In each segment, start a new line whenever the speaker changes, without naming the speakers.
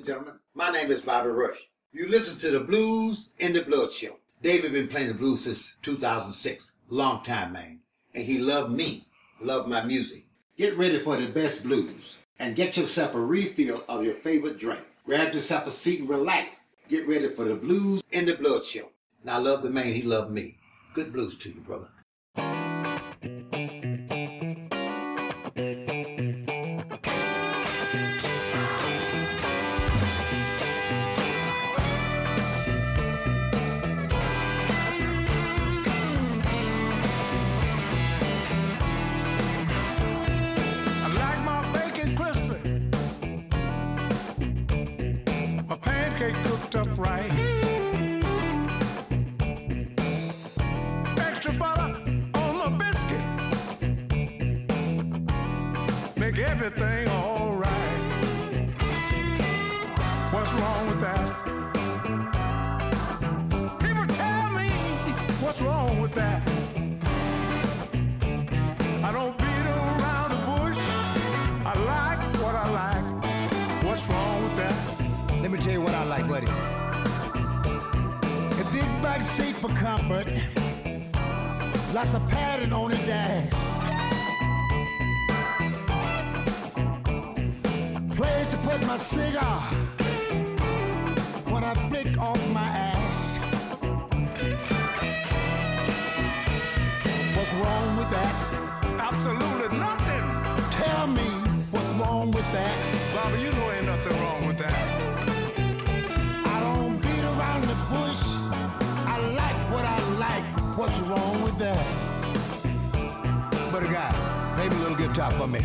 and gentlemen. My name is Bobby Rush. You listen to the Blues in the Blood Show. David been playing the blues since 2006. Long time, man. And he loved me, loved my music. Get ready for the best blues and get yourself a refill of your favorite drink. Grab yourself a seat and relax. Get ready for the Blues in the Blood Show. And I love the man, he loved me. Good blues to you, brother.
What's wrong with that?
Buddy Guy, play me a little guitar for me.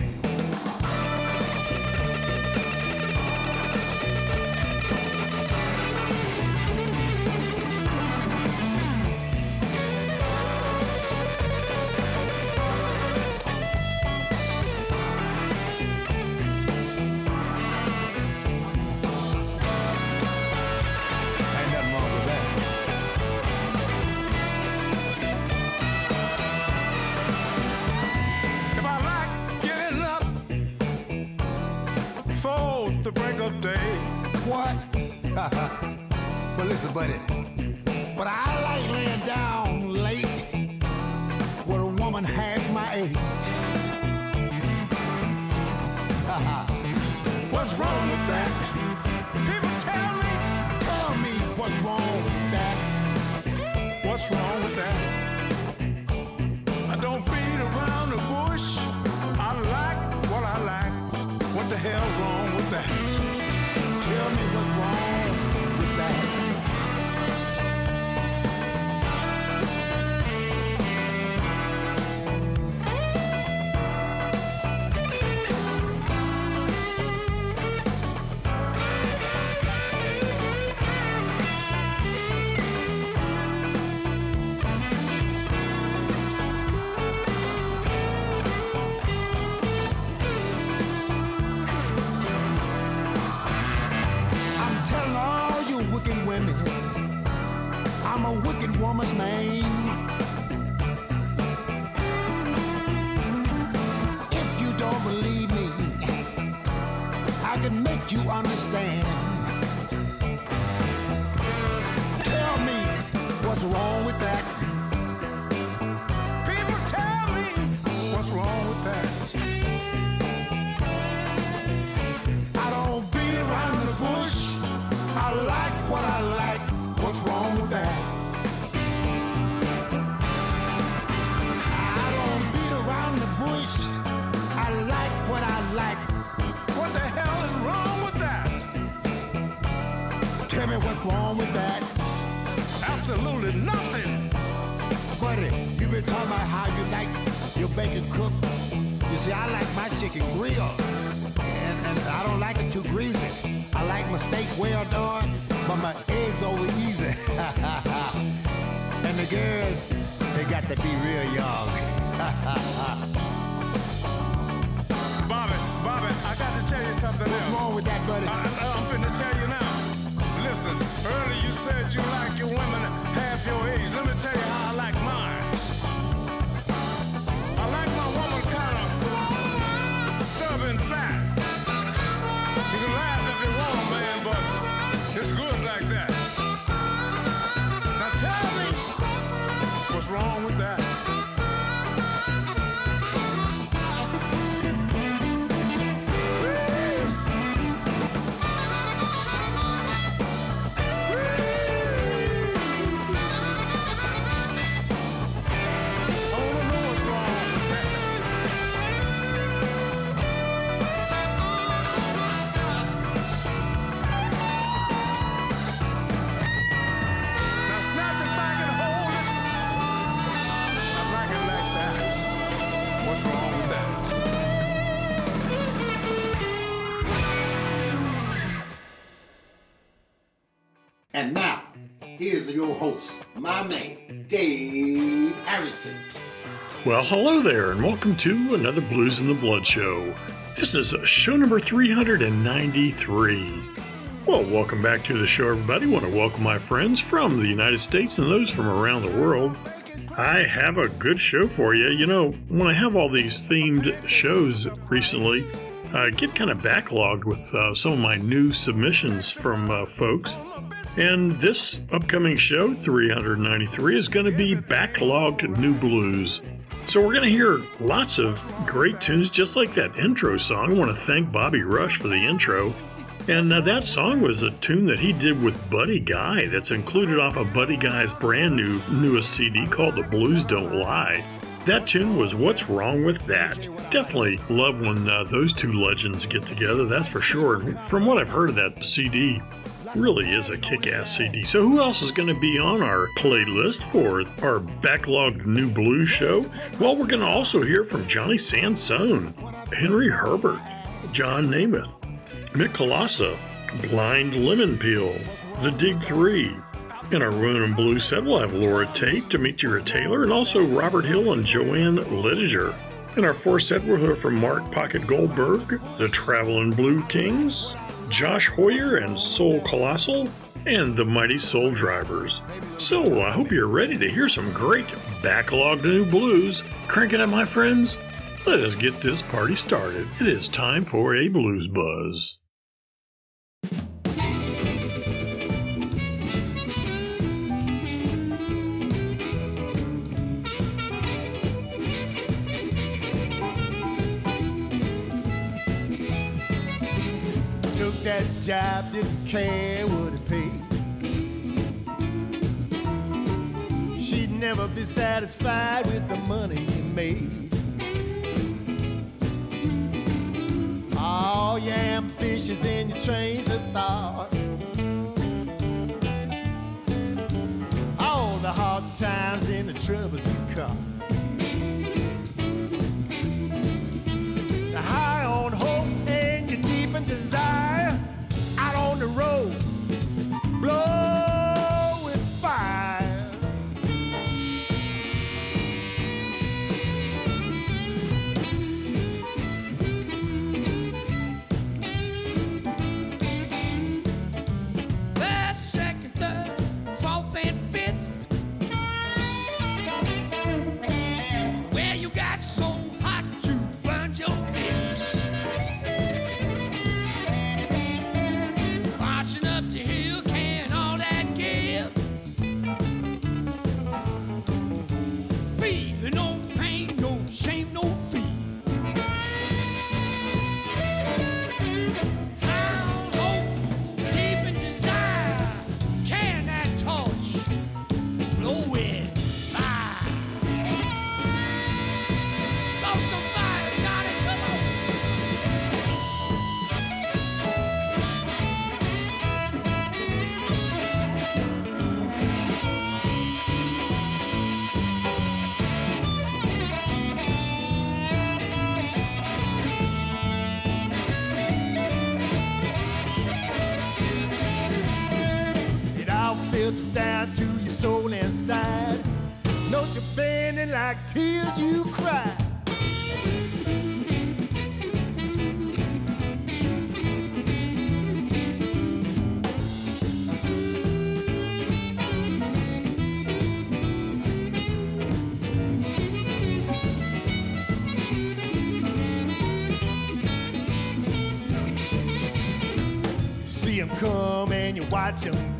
My chicken grilled. And, and I don't like it too greasy. I like my steak well done, but my eggs over easy. and the girls, they got to be real young.
Bobby, Bobby, I got to tell you something
What's
else.
What's wrong with that, buddy?
I, I, I'm finna tell you now. Listen, earlier you said you like your women half your age. Let me tell you wrong with that?
And now, here's your host, my man, Dave Harrison.
Well, hello there, and welcome to another Blues in the Blood show. This is show number 393. Well, welcome back to the show, everybody. want to welcome my friends from the United States and those from around the world. I have a good show for you. You know, when I have all these themed shows recently, I get kind of backlogged with uh, some of my new submissions from uh, folks. And this upcoming show, 393, is going to be Backlogged New Blues. So we're going to hear lots of great tunes just like that intro song. I want to thank Bobby Rush for the intro. And uh, that song was a tune that he did with Buddy Guy that's included off of Buddy Guy's brand new newest CD called The Blues Don't Lie. That tune was What's Wrong with That? Definitely love when uh, those two legends get together, that's for sure. And from what I've heard of that CD, really is a kick ass CD. So, who else is going to be on our playlist for our backlogged new blues show? Well, we're going to also hear from Johnny Sansone, Henri Herbert, John Nemeth, Mick Kolassa, Blind Lemon Peel, The Dig Three. In our Rhythm and Blue set, we'll have Laura Tate, Demetria Taylor, and also Robert Hill and Joanne Lediger. In our fourth set, we'll hear from Mark Pocket Goldberg, the Traveling Blue Kings, Josh Hoyer and Soul Colossal, and the Mighty Soul Drivers. So I hope you're ready to hear some great backlogged new blues. Crank it up, my friends. Let us get this party started. It is time for a blues buzz.
That job, didn't care what it paid. She'd never be satisfied with the money he made. All your ambitions and your trains of thought. All the hard times and the troubles you caught. The road, filters down to your soul inside. Notes you're bending like tears you cry. See 'em come and you watch 'em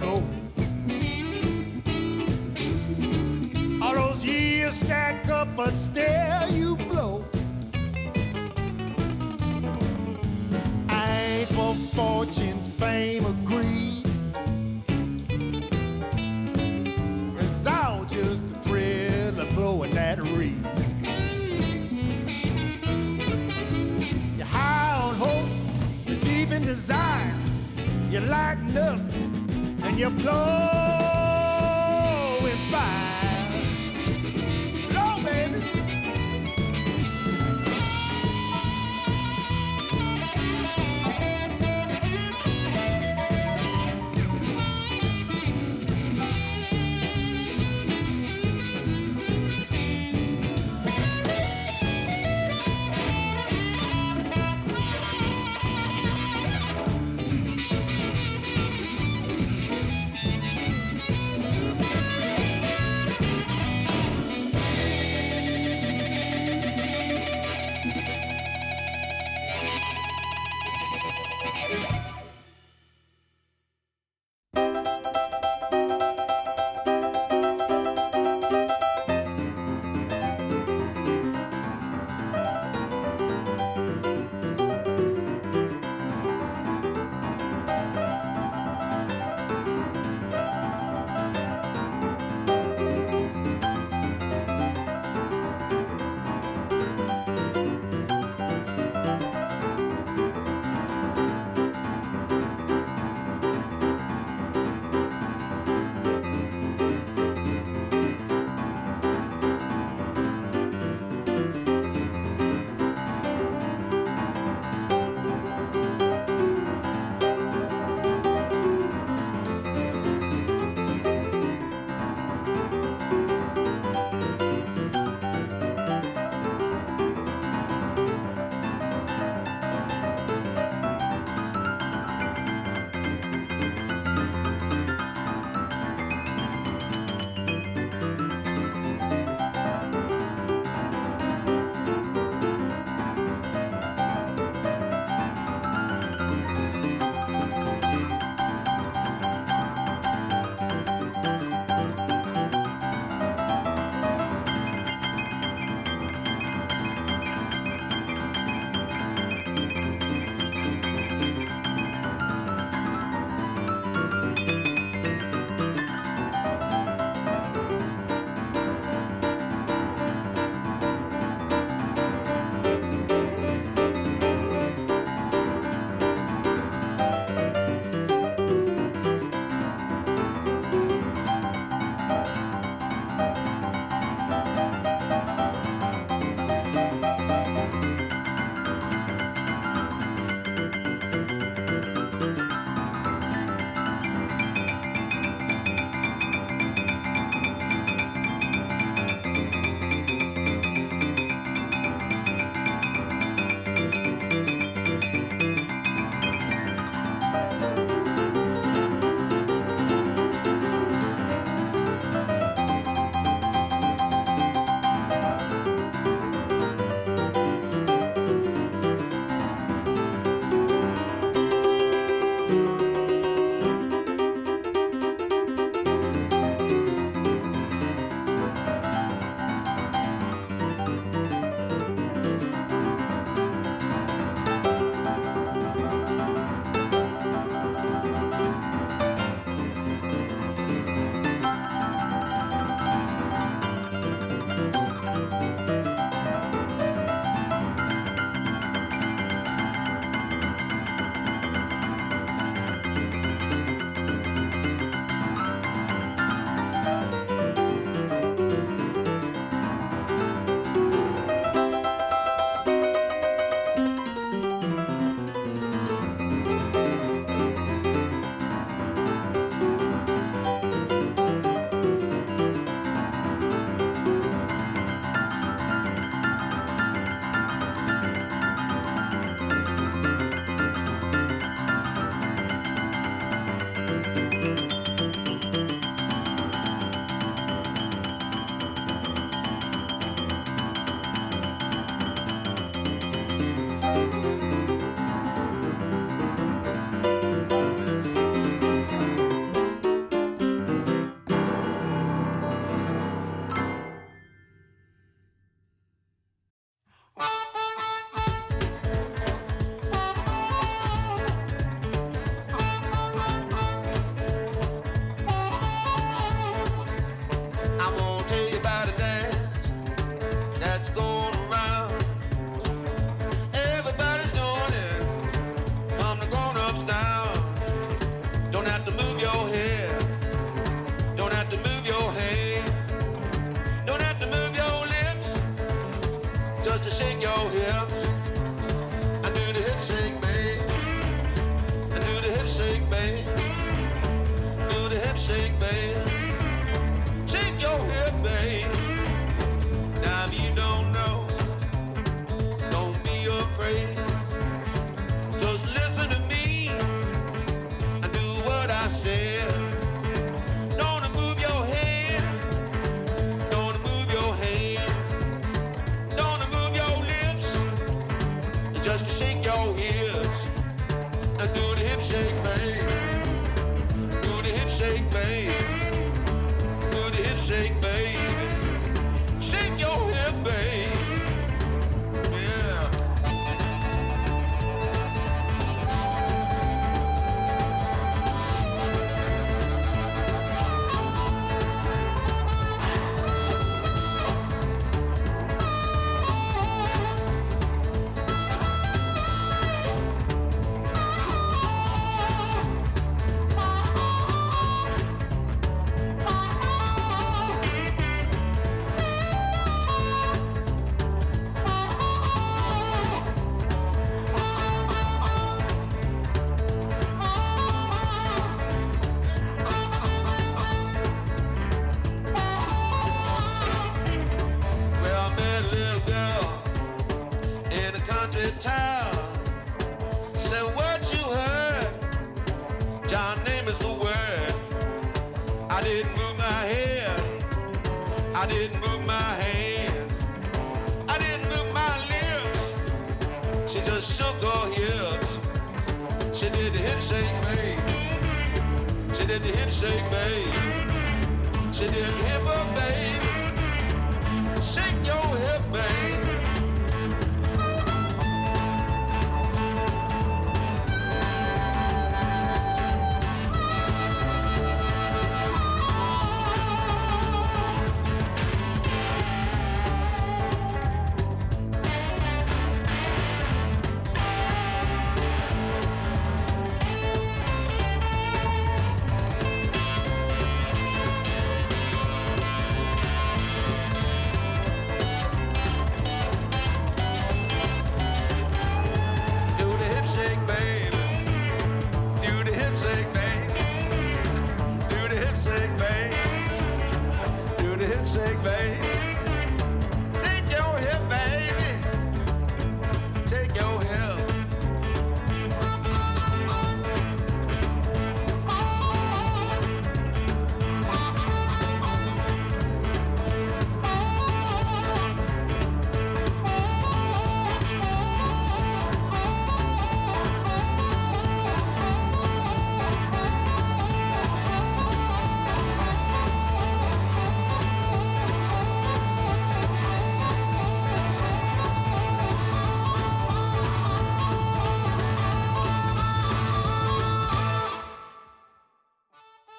up, but still you blow. I ain't for fortune, fame, or greed. It's all just the thrill of blowing that reed. You're high on hope, you're deep in desire. You lighten up and you're blowing fire.
Is the word. I didn't move my head. I didn't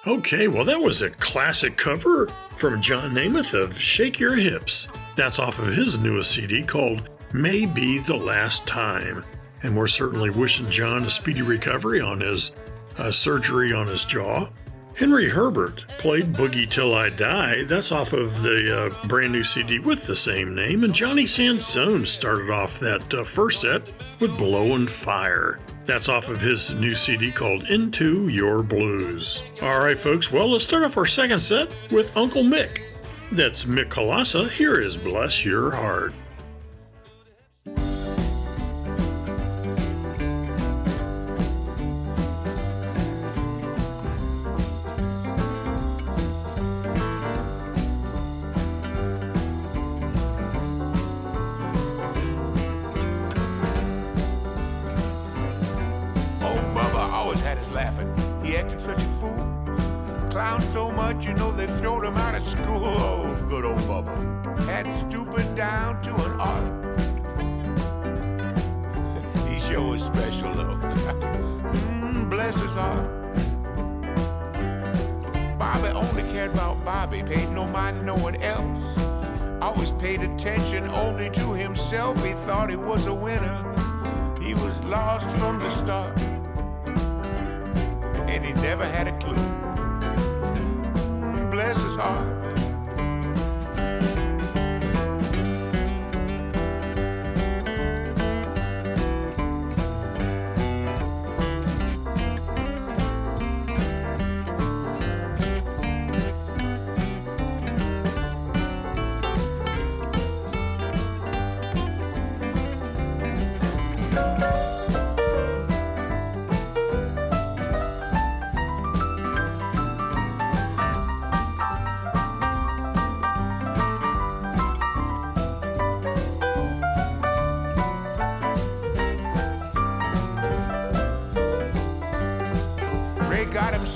Okay, well, that was a classic cover from John Nemeth of Shake Your Hips. That's off of his newest CD called May Be the Last Time. And we're certainly wishing John a speedy recovery on his uh, surgery on his jaw. Henri Herbert played Boogie Till I Die. That's off of the uh, brand new CD with the same name. And Johnny Sansone started off that uh, first set with Blowin' Fire. That's off of his new CD called Into Your Blues. All right, folks, well, let's start off our second set with Uncle Mick. That's Mick Kolassa. Here is Bless Your Heart.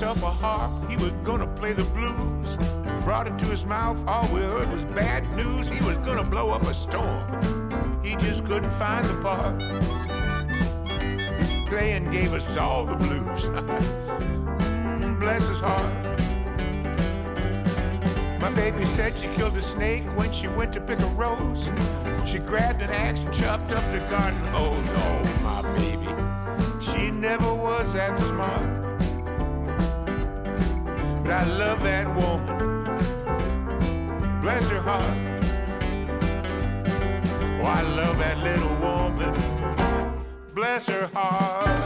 himself a harp, he was gonna play the blues. Brought it to his mouth, all we heard was bad news. He was gonna blow up a storm. He just couldn't find the part. His playing gave us all the blues. Mm, bless his heart. My baby said she killed a snake when she went to pick a rose. She grabbed an axe, and chopped up the garden hose. Oh, my baby, she never was that smart. I love that woman. Bless your heart. Oh, I love that little woman. Bless her heart.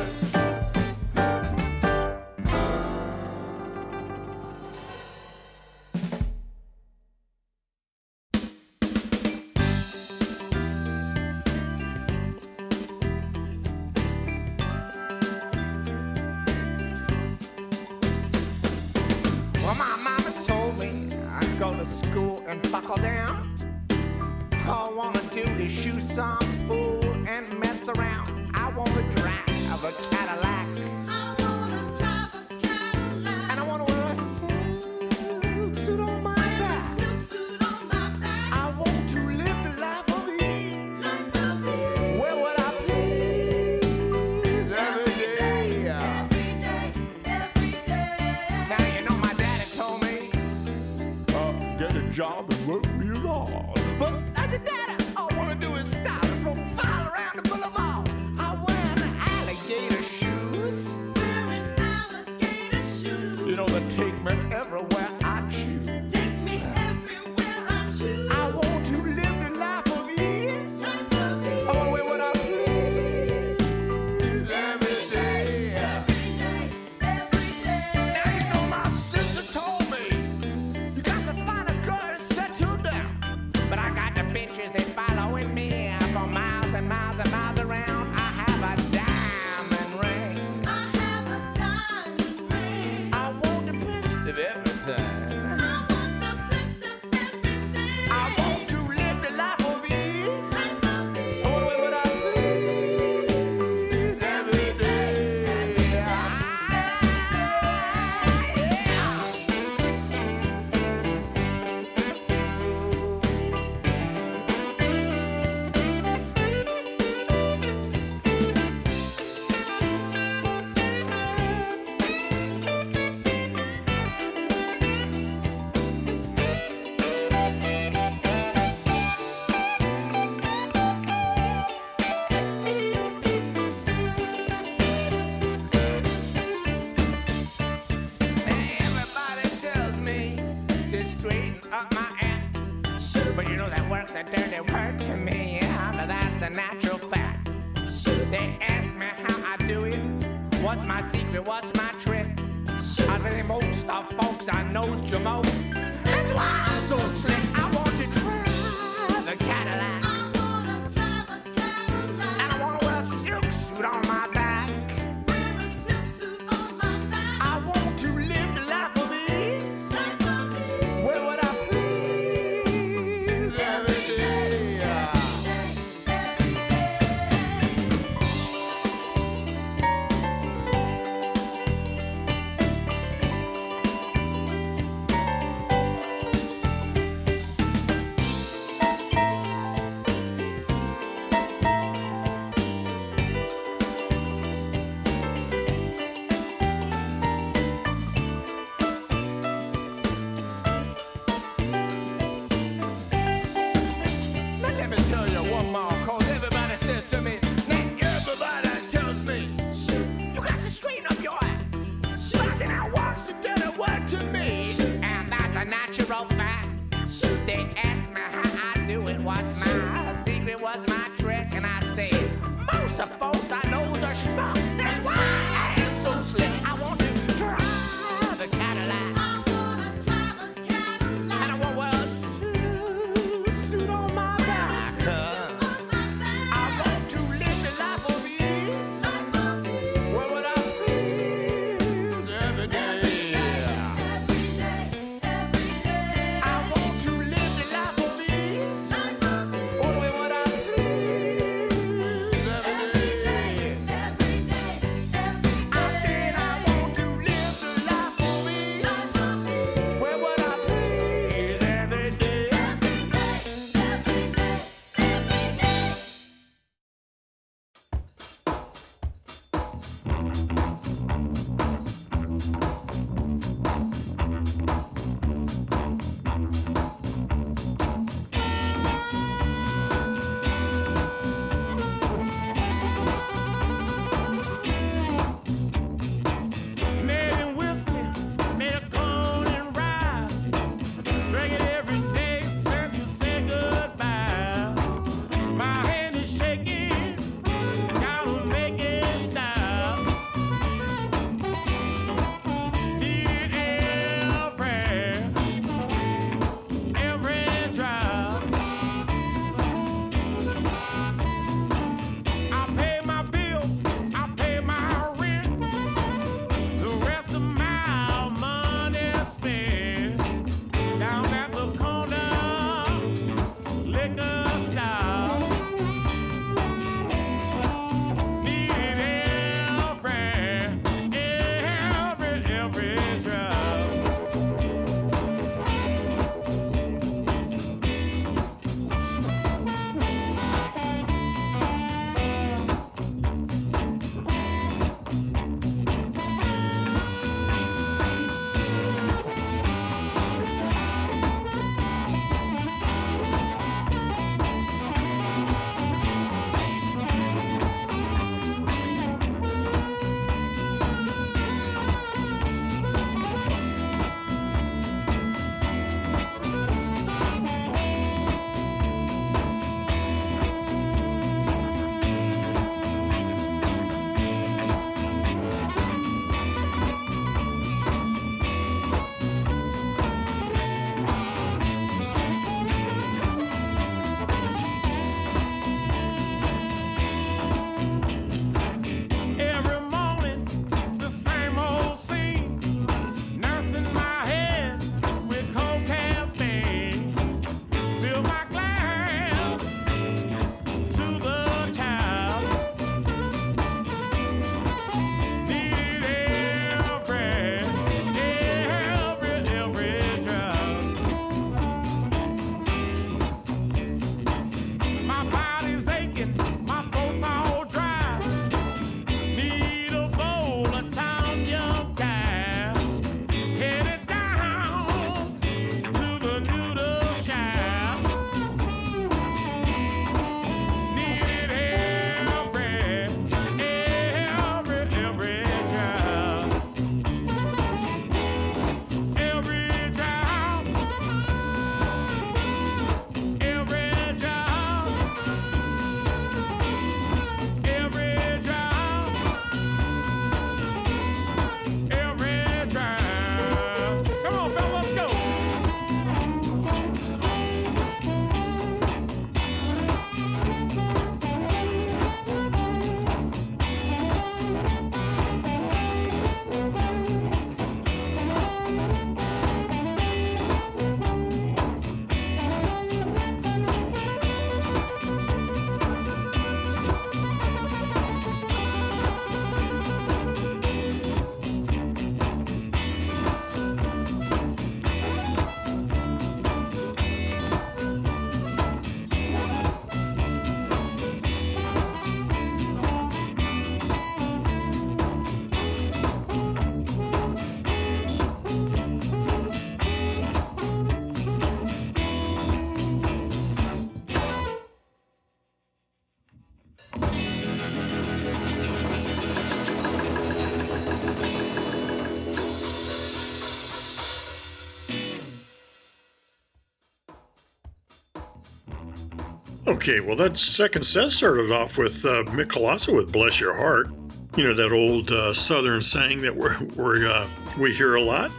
Okay, well, that second set started off with uh, Mick Kolassa with Bless Your Heart. You know, that old uh, Southern saying that we're, we're, uh, we hear a lot?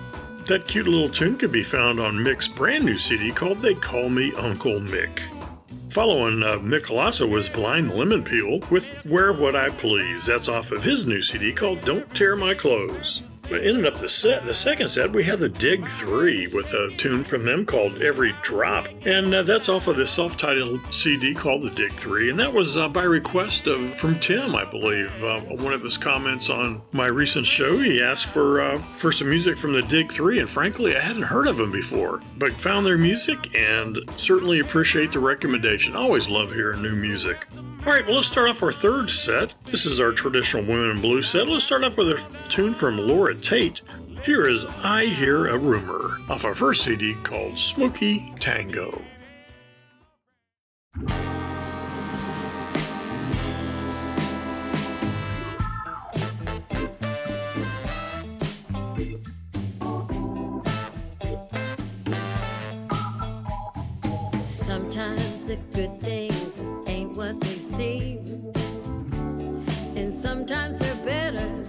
That cute little tune could be found on Mick's brand new CD called They Call Me Uncle Mick. Following uh, Mick Kolassa was Blind Lemon Peel with Wear What I Please. That's off of his new CD called Don't Tear My Clothes. But ended up the set, the second set, we had the Dig 3 with a tune from them called Every Drop. And uh, that's off of the self titled CD called The Dig 3. And that was uh, by request of from Tim, I believe. Uh, one of his comments on my recent show, he asked for, uh, for some music from the Dig 3. And frankly, I hadn't heard of them before, but found their music and certainly appreciate the recommendation. Always love hearing new music. All right, well, let's start off our third set. This is our traditional Women in Blue set. Let's start off with a tune from Laura Tate. Here is I Hear a Rumor off our first CD called Smokey Tango.
Sometimes the good things ain't what they seem, and sometimes they're better.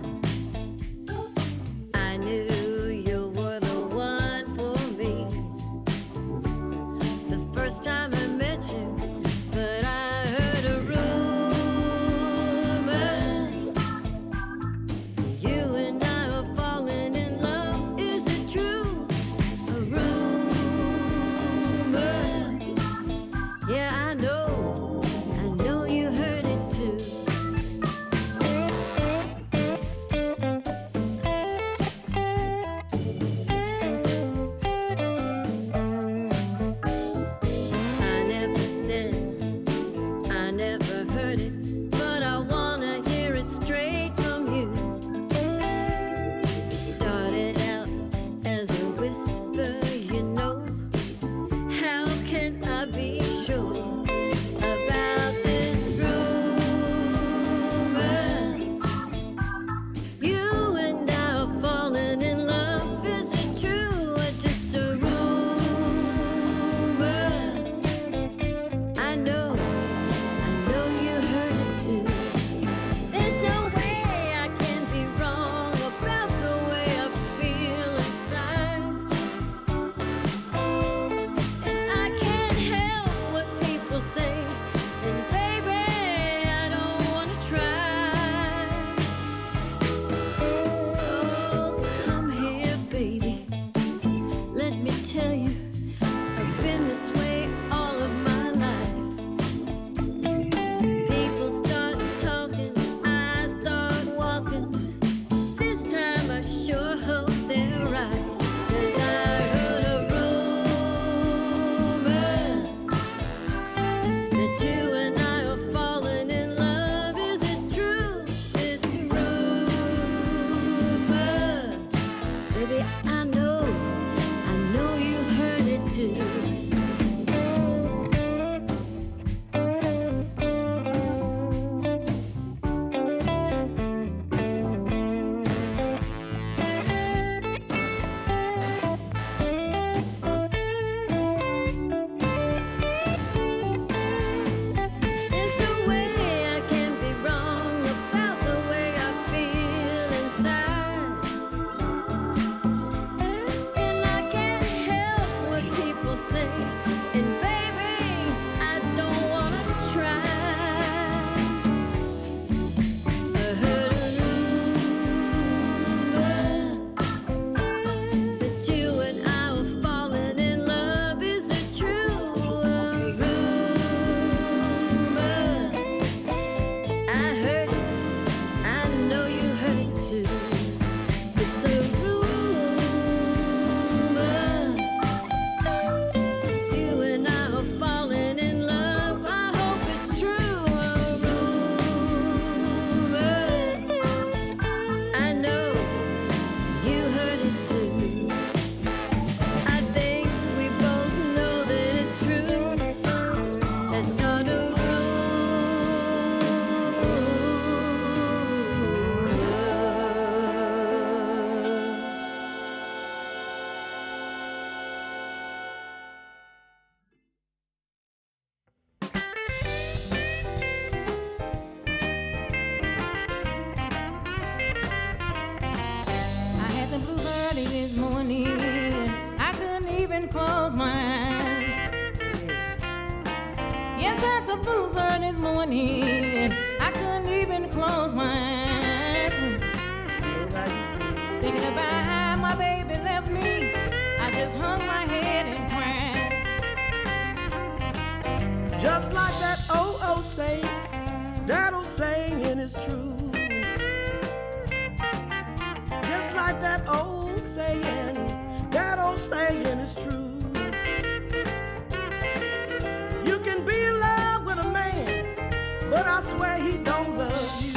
but I swear he don't love you.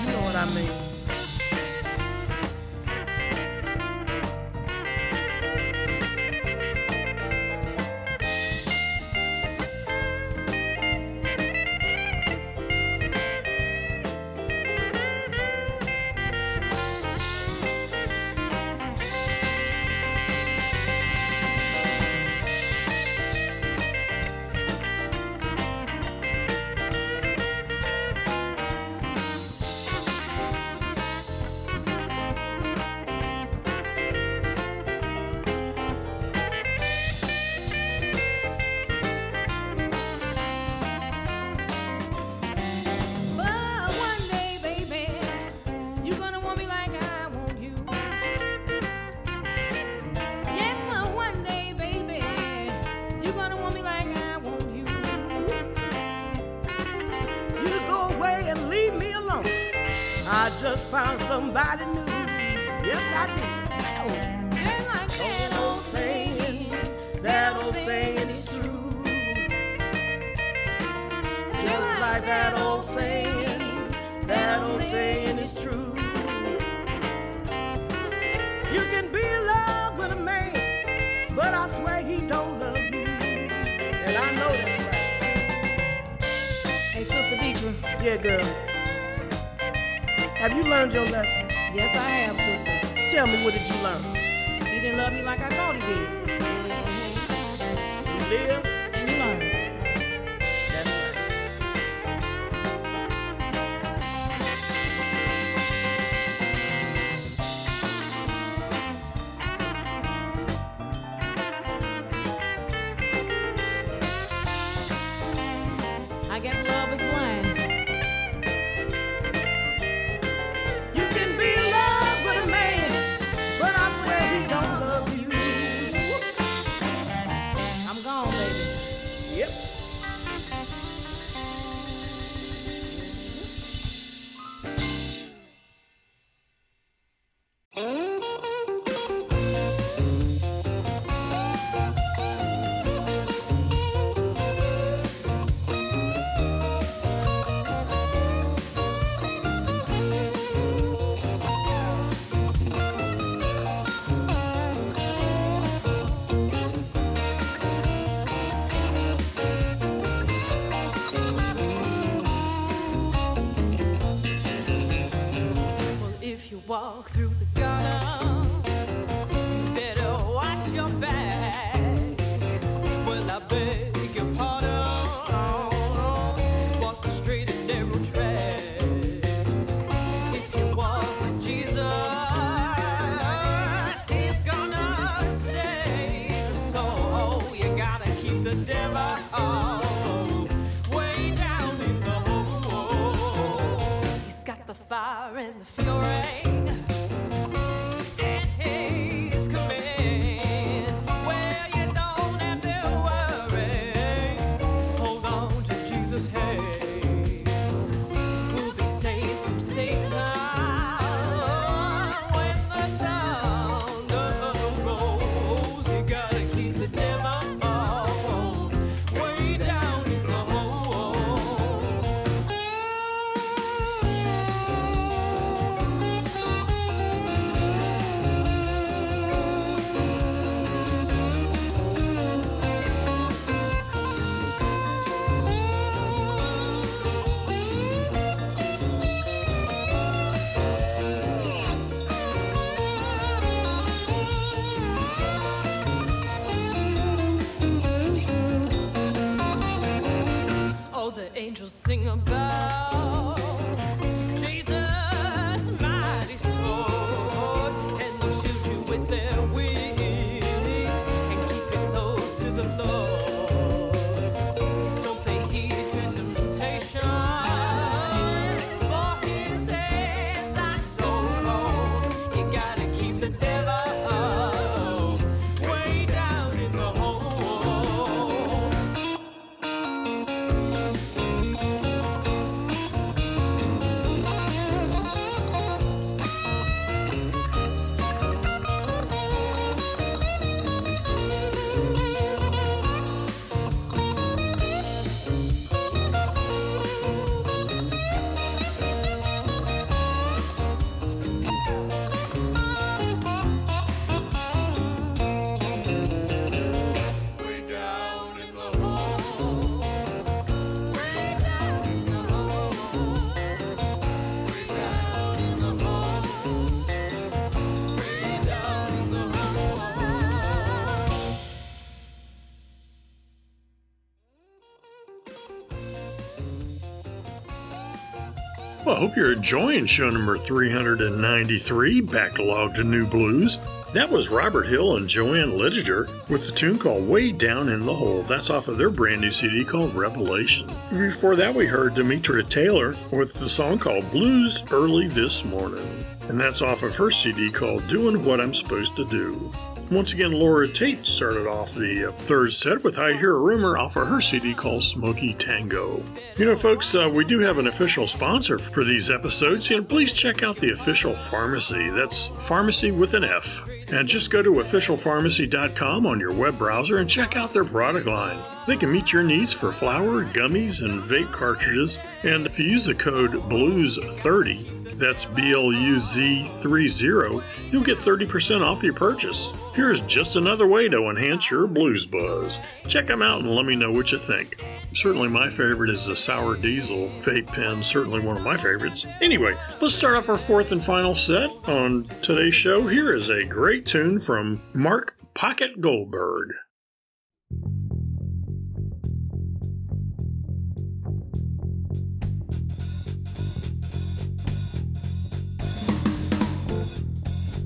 You know what I mean?
I
hope you're enjoying show number 393, Backlogged New Blues. That was Robert Hill and Joanne Lediger with the tune called Way Down in the Hole. That's off of their brand new CD called Revelation. Before that, we heard Demetria Taylor with the song called Blues Early This Morning. And that's off of her CD called Doing What I'm Supposed to Do. Once again, Laura Tate started off the uh, third set with I Hear a Rumor off of her CD called Smokey Tango. You know, folks, uh, we do have an official sponsor for these episodes, and please check out the official pharmacy. That's pharmacy with an F. And just go to officialfarmacy.com on your web browser and check out their product line. They can meet your needs for flour, gummies, and vape cartridges. And if you use the code BLUZ30, that's B L U Z 30, you'll get 30% off your purchase. Here's just another way to enhance your blues buzz. Check them out and let me know what you think. Certainly, my favorite is the Sour Diesel vape pen, certainly one of my favorites. Anyway, let's start off our fourth and final set on today's show. Here is a great tune from Mark Pocket Goldberg.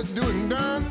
needed doing done.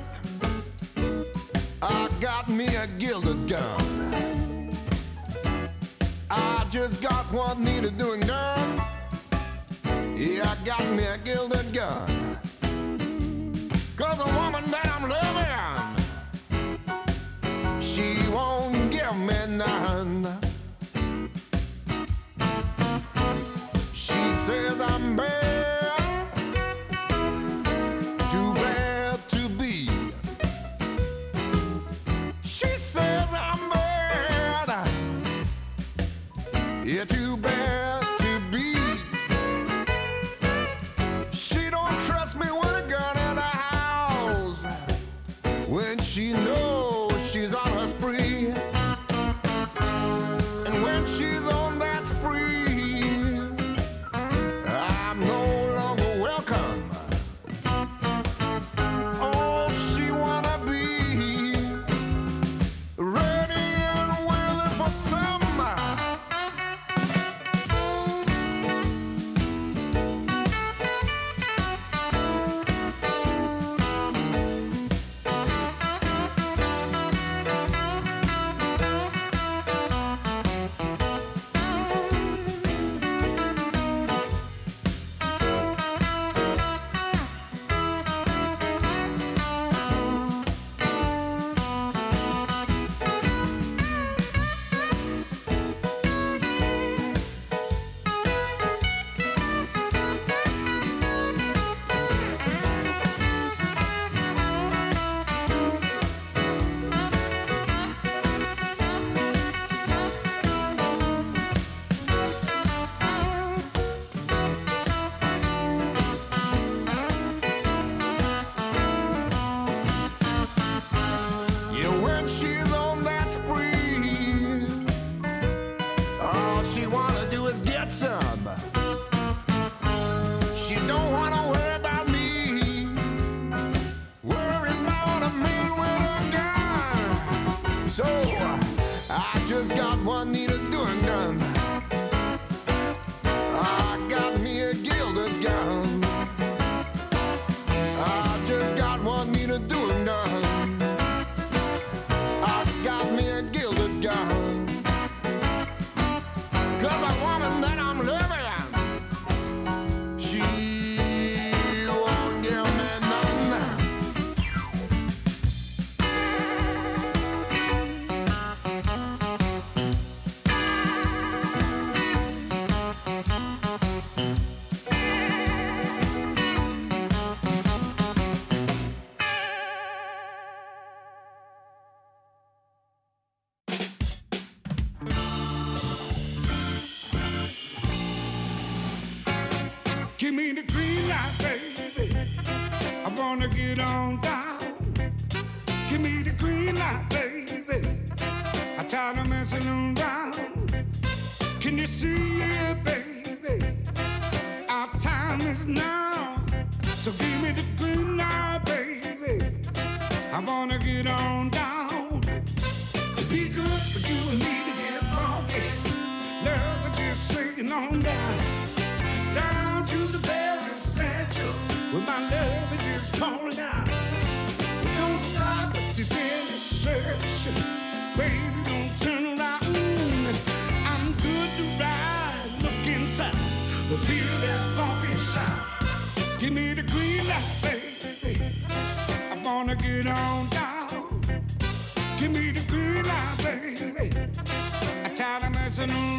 Tired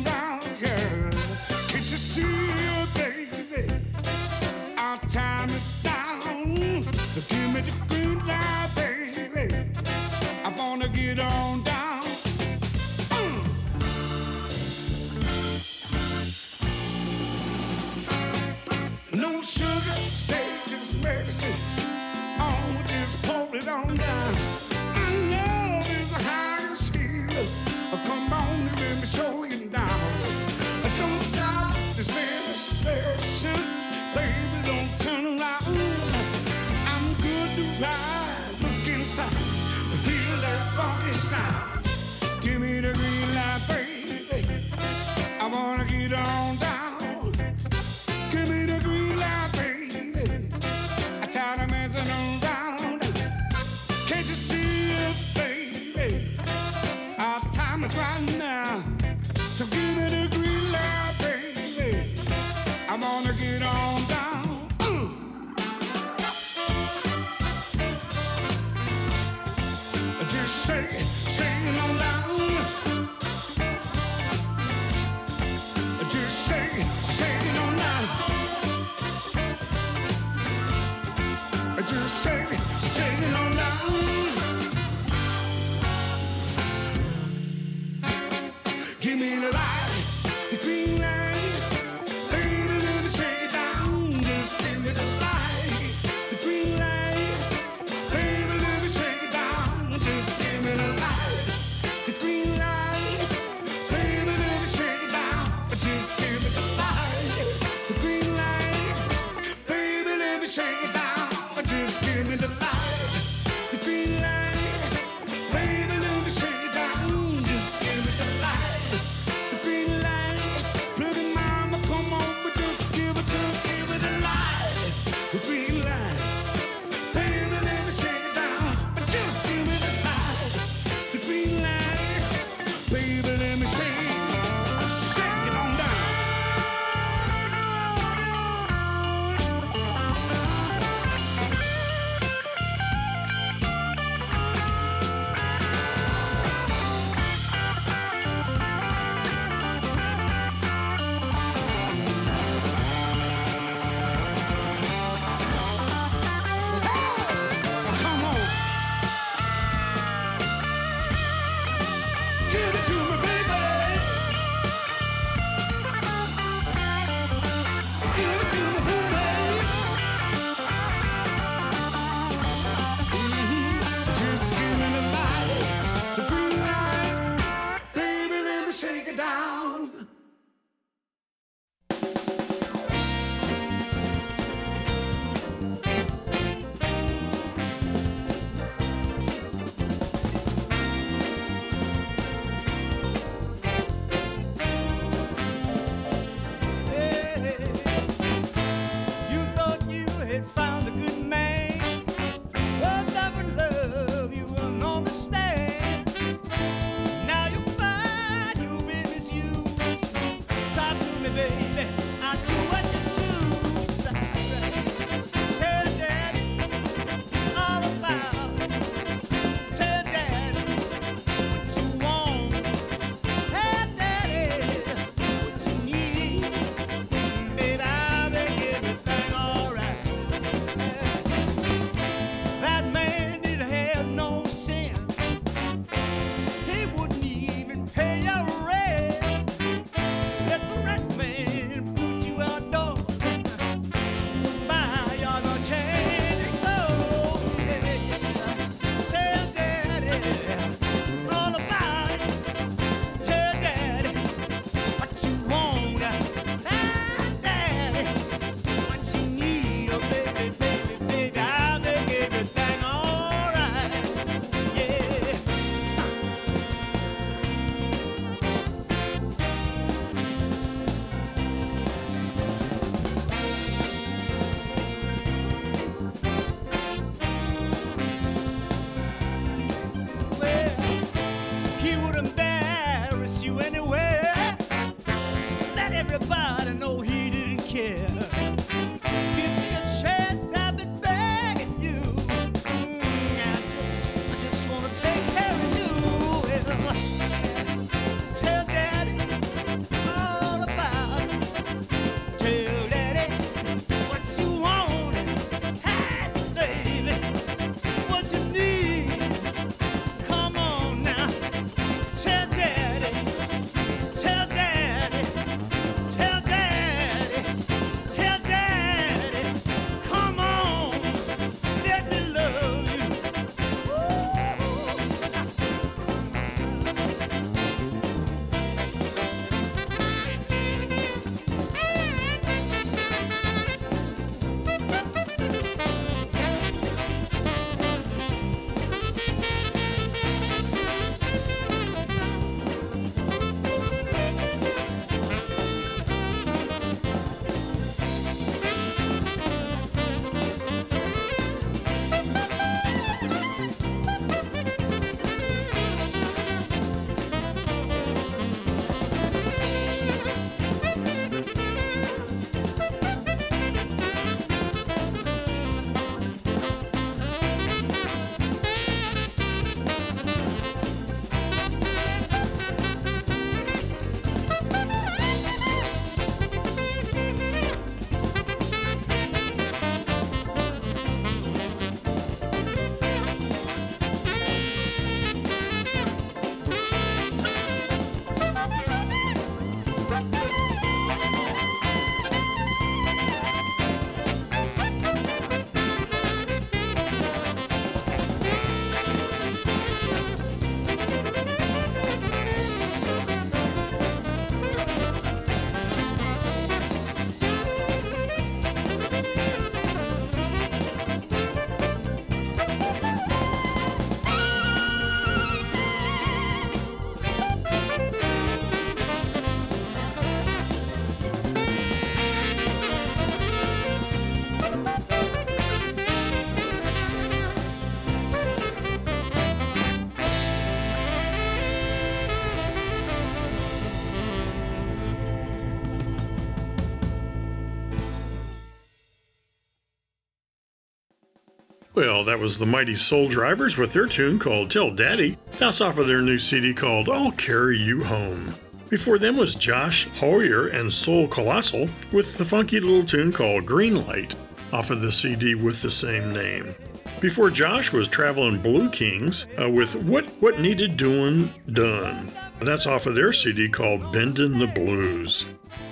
That
was the Mighty Soul Drivers with their tune called Tell Daddy. That's off of their new CD called I'll Carry You Home. Before them was Josh Hoyer and Soul Colossal with the funky little tune called Green Light off of the CD with the same name. Before Josh was Traveling Blue Kings uh, with What What Needed Doing Done. That's off of their CD called Bendin' the Blues.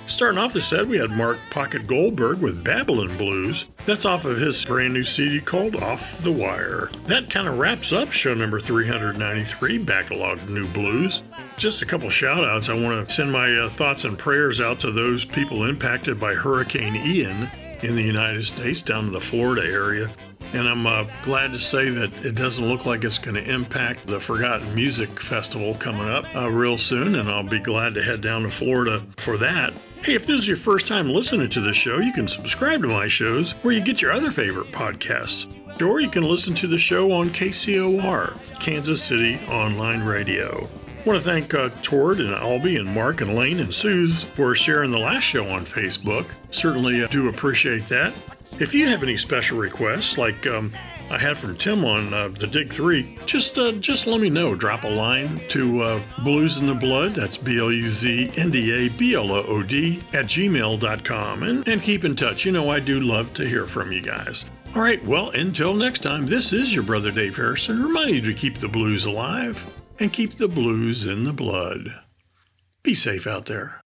Starting off the set, we had Mark Pocket Goldberg with Babblin' Blues. That's off of his brand new CD called Off the Wire. That kind of wraps up show number 393, Backlog New Blues. Just a couple shout outs. I want to send my uh, thoughts and prayers out to those people impacted by Hurricane Ian in the United States down in the Florida area. And I'm uh, glad to say that it doesn't look like it's going to impact the Forgotten Music Festival coming up uh, real soon, and I'll be glad to head down to Florida for that. Hey, if this is your first time listening to the show, you can subscribe to my shows where you get your other favorite podcasts. Or you can listen to the show on KCOR, Kansas City Online Radio. I want to thank uh, Tord and Albie and Mark and Lane and Suze for sharing the last show on Facebook. Certainly uh, do appreciate that. If you have any special requests, like um, I had from Tim on uh, the Dig Three, just uh, just let me know. Drop a line to uh, Blues in the Blood. That's B L U Z N D A B L O O D at gmail.com. And, and keep in touch. You know, I do love to hear from you guys. All right, well, until next time, this is your brother Dave Harrison reminding you to keep the blues alive and keep the blues in the blood. Be safe out there.